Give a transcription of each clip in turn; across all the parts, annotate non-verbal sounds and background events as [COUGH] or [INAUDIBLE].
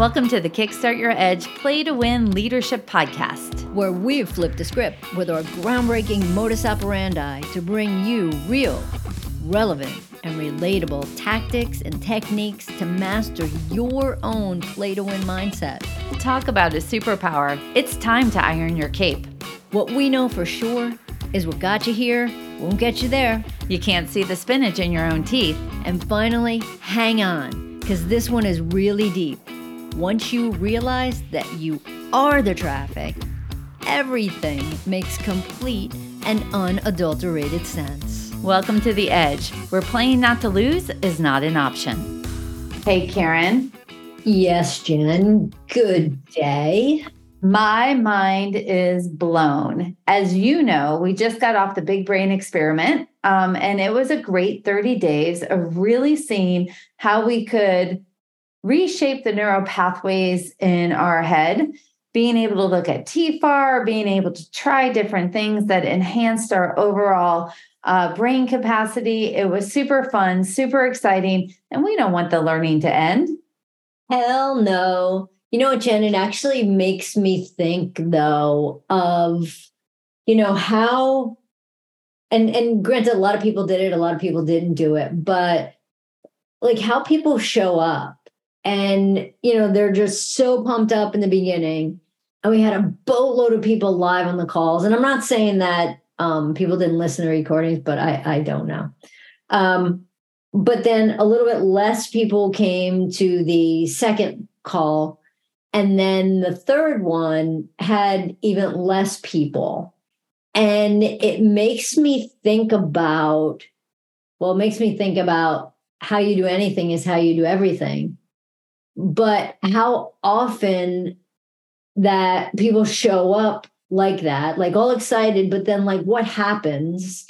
Welcome to the Kickstart Your Edge Play to Win Leadership Podcast, where we've flipped the script with our groundbreaking modus operandi to bring you real, relevant, and relatable tactics and techniques to master your own play to win mindset. Talk about a superpower. It's time to iron your cape. What we know for sure is what got you here won't get you there. You can't see the spinach in your own teeth. And finally, hang on, because this one is really deep. Once you realize that you are the traffic, everything makes complete and unadulterated sense. Welcome to The Edge, where playing not to lose is not an option. Hey, Karen. Yes, Jen. Good day. My mind is blown. As you know, we just got off the big brain experiment, um, and it was a great 30 days of really seeing how we could reshape the neural pathways in our head, being able to look at TFAR, being able to try different things that enhanced our overall uh, brain capacity. It was super fun, super exciting, and we don't want the learning to end. Hell no. You know what, Jen? It actually makes me think, though, of you know how, and and granted, a lot of people did it, a lot of people didn't do it, but like how people show up and, you know, they're just so pumped up in the beginning. And we had a boatload of people live on the calls. And I'm not saying that um, people didn't listen to recordings, but I, I don't know. Um, but then a little bit less people came to the second call. And then the third one had even less people. And it makes me think about, well, it makes me think about how you do anything is how you do everything but how often that people show up like that, like all excited, but then like what happens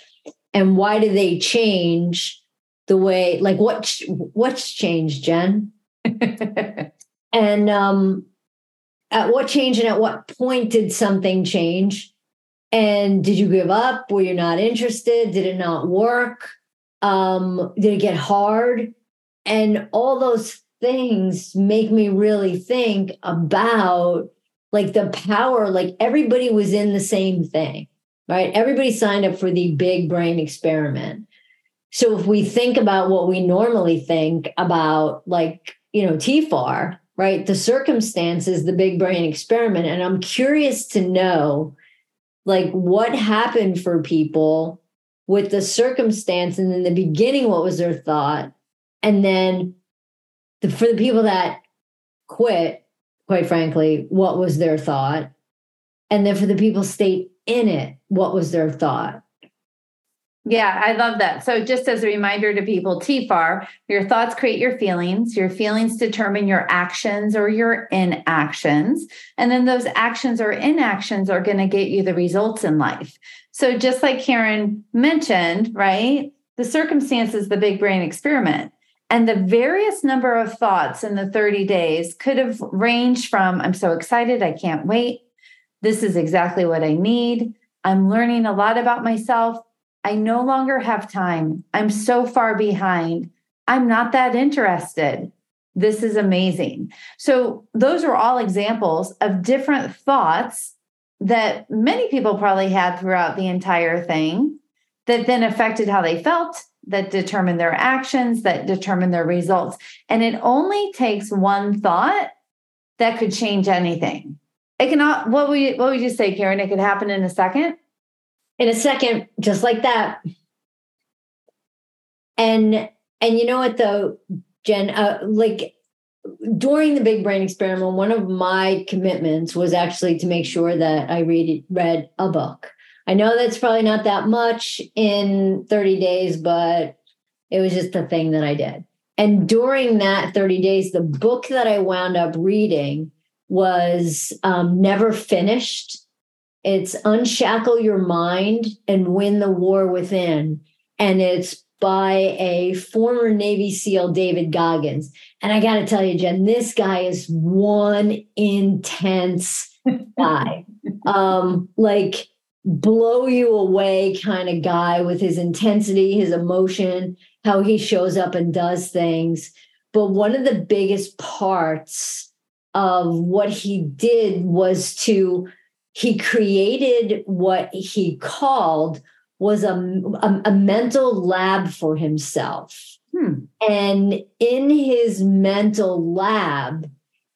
and why do they change the way, like what what's changed, Jen? [LAUGHS] and um at what change and at what point did something change? And did you give up? Were you not interested? Did it not work? Um, did it get hard? And all those things make me really think about like the power, like everybody was in the same thing, right? Everybody signed up for the big brain experiment. So if we think about what we normally think about, like, you know, TFAR, right? The circumstances, the big brain experiment. And I'm curious to know, like, what happened for people with the circumstance. And in the beginning, what was their thought? And then the, for the people that quit, quite frankly, what was their thought? And then for the people stayed in it, what was their thought? Yeah, I love that. So, just as a reminder to people, TFAR, your thoughts create your feelings. Your feelings determine your actions or your inactions. And then those actions or inactions are going to get you the results in life. So, just like Karen mentioned, right? The circumstance is the big brain experiment. And the various number of thoughts in the 30 days could have ranged from I'm so excited, I can't wait. This is exactly what I need. I'm learning a lot about myself. I no longer have time. I'm so far behind. I'm not that interested. This is amazing. So, those are all examples of different thoughts that many people probably had throughout the entire thing that then affected how they felt that determine their actions, that determine their results. And it only takes one thought that could change anything. It cannot, what would you, what would you say, Karen? It could happen in a second? In a second, just like that. And and you know what though, Jen, uh, like during the big brain experiment, one of my commitments was actually to make sure that I read read a book. I know that's probably not that much in 30 days, but it was just the thing that I did. And during that 30 days, the book that I wound up reading was um, Never Finished. It's Unshackle Your Mind and Win the War Within. And it's by a former Navy SEAL, David Goggins. And I got to tell you, Jen, this guy is one intense [LAUGHS] guy. um, like, blow you away kind of guy with his intensity, his emotion, how he shows up and does things. But one of the biggest parts of what he did was to he created what he called was a, a, a mental lab for himself Hmm. and in his mental lab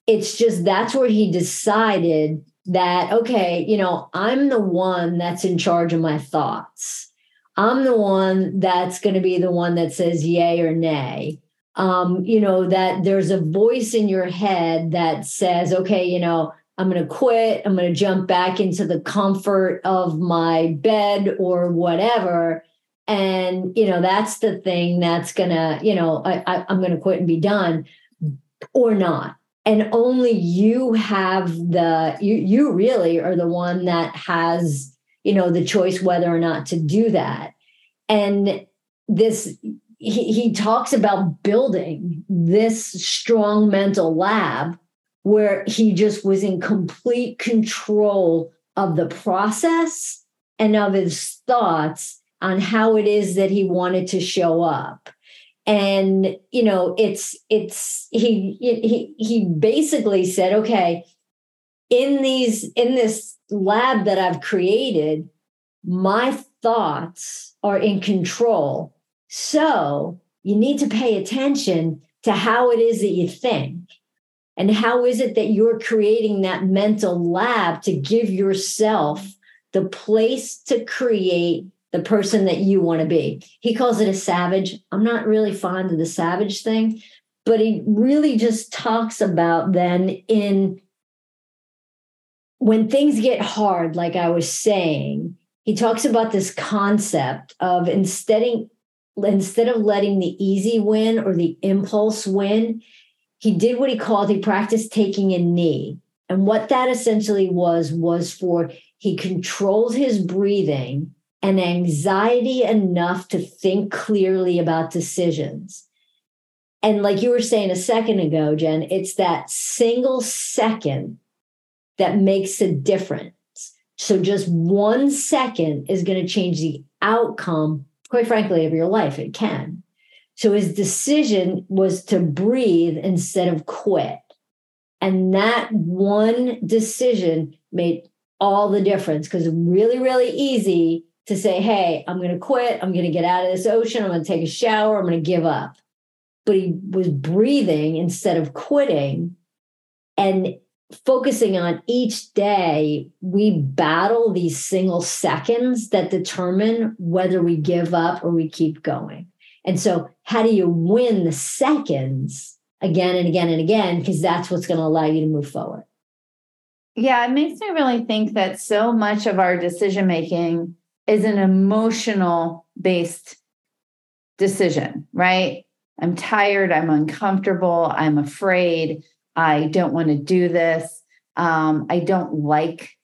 it's just that's where he decided that okay you know i'm the one that's in charge of my thoughts. I'm the one that's going to be the one that says yay or nay. Um, you know that there's a voice in your head that says okay you know i'm going to quit i'm going to jump back into the comfort of my bed or whatever. And you know that's the thing that's gonna you know I, I, i'm gonna quit and be done or not and only you have the you you really are the one that has you know the choice whether or not to do that. And this he, he talks about building this strong mental lab where he just was in complete control of the process and of his thoughts on how it is that he wanted to show up and you know it's it's he he he basically said okay in these in this lab that i've created my thoughts are in control. So you need to pay attention to how it is that you think. And how is it that you're creating that mental lab to give yourself the place to create the person that you want to be. He calls it a savage. I'm not really fond of the savage thing, but he really just talks about then in when things get hard, like I was saying, he talks about this concept of instead instead of letting the easy win or the impulse win, he did what he called he practiced taking a knee. And what that essentially was was for he controlled his breathing and anxiety enough to think clearly about decisions. And like you were saying a second ago, Jen, it's that single second that makes a difference. So just one second is going to change the outcome, quite frankly, of your life. It can. So his decision was to breathe instead of quit. And that one decision made all the difference because really, really easy to say, hey, I'm going to quit. I'm going to get out of this ocean. I'm going to take a shower. I'm going to give up. But he was breathing instead of quitting and focusing on each day. We battle these single seconds that determine whether we give up or we keep going. And so, how do you win the seconds again and again and again? Because that's what's going to allow you to move forward. Yeah, it makes me really think that so much of our decision making is an emotional based decision, right? I'm tired, I'm uncomfortable, I'm afraid, I don't want to do this, um, I don't like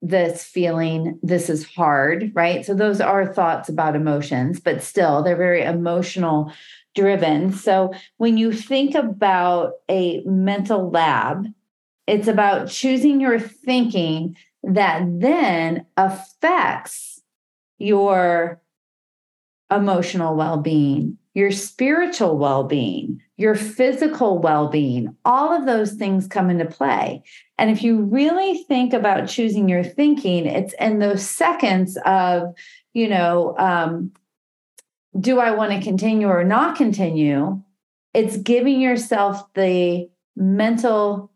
this feeling, this is hard, right? So those are thoughts about emotions, but still they're very emotional driven. So when you think about a mental lab, it's about choosing your thinking that then affects your emotional well being, your spiritual well being, your physical well being. All of those things come into play. And if you really think about choosing your thinking, it's in those seconds of, you know, um, do I want to continue or not continue? It's giving yourself the mental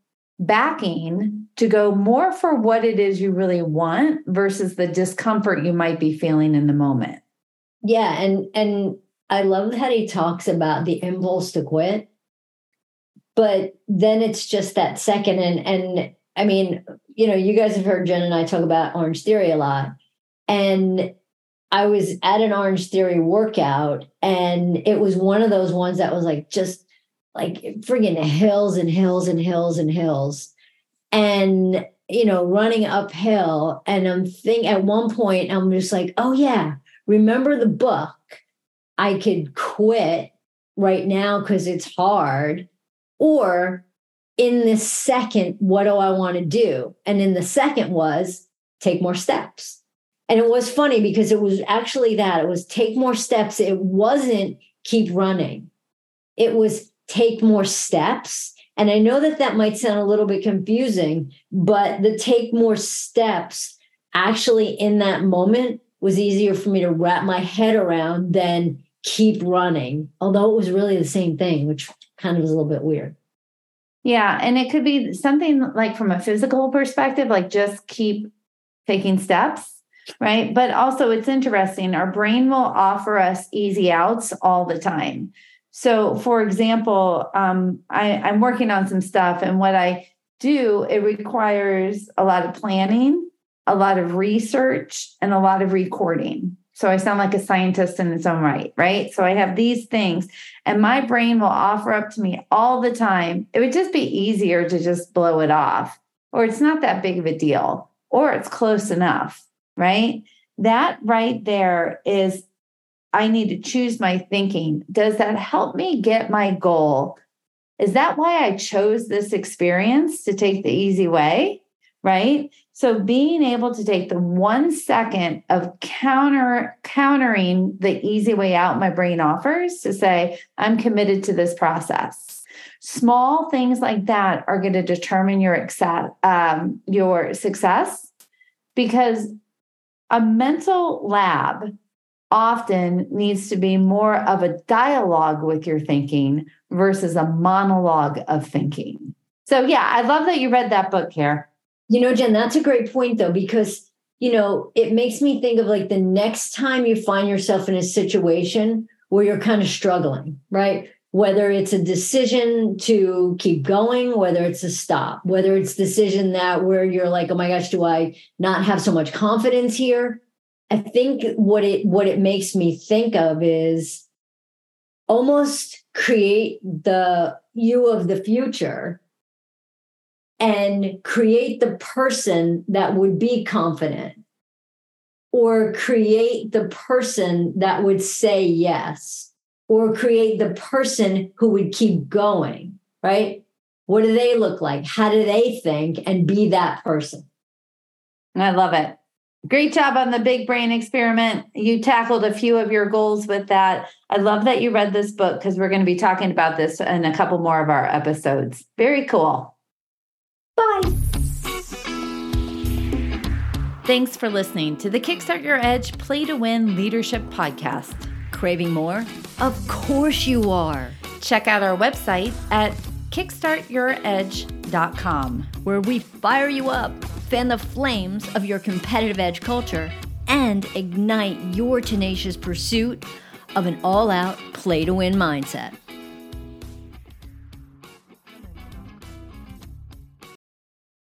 backing to go more for what it is you really want versus the discomfort you might be feeling in the moment. Yeah, and and I love that he talks about the impulse to quit. But then it's just that second and and I mean, you know, you guys have heard Jen and I talk about Orange Theory a lot. And I was at an Orange Theory workout and it was one of those ones that was like just like friggin' hills and hills and hills and hills. And, you know, running uphill. And I'm thinking at one point, I'm just like, oh, yeah, remember the book? I could quit right now because it's hard. Or in this second, what do I want to do? And in the second was take more steps. And it was funny because it was actually that it was take more steps. It wasn't keep running. It was take more steps And I know that that might sound a little bit confusing, but the take more steps actually in that moment was easier for me to wrap my head around than keep running, although it was really the same thing, which kind of was a little bit weird. Yeah. And it could be something like from a physical perspective, like just keep taking steps, right? But also, it's interesting. Our brain will offer us easy outs all the time. So, for example, um, I, I'm working on some stuff, and what I do, it requires a lot of planning, a lot of research, and a lot of recording. So I sound like a scientist in its own right, right? So I have these things, and my brain will offer up to me all the time. It would just be easier to just blow it off, or it's not that big of a deal, or it's close enough, right? That right there is, I need to choose my thinking. Does that help me get my goal? Is that why I chose this experience to take the easy way? Right. So being able to take the one second of counter countering the easy way out my brain offers to say, I'm committed to this process. Small things like that are going to determine your success, um, your success because a mental lab often needs to be more of a dialogue with your thinking versus a monologue of thinking. So, yeah, I love that you read that book, here. You know, Jen, that's a great point though, because, you know, it makes me think of like the next time you find yourself in a situation where you're kind of struggling, right? Whether it's a decision to keep going, whether it's a stop, whether it's decision that where you're like, oh my gosh, do I not have so much confidence here? I think what it what it makes me think of is almost create the you of the future and create the person that would be confident or create the person that would say yes or create the person who would keep going, right? What do they look like? How do they think? And be that person. I love it. Great job on the big brain experiment. You tackled a few of your goals with that. I love that you read this book because we're going to be talking about this in a couple more of our episodes. Very cool. Bye. Thanks for listening to the Kickstart Your Edge Play to Win Leadership Podcast. Craving more? Of course you are. Check out our website at kickstartyouredge.com, where we fire you up, fan the flames of your competitive edge culture, and ignite your tenacious pursuit of an all out play to win mindset.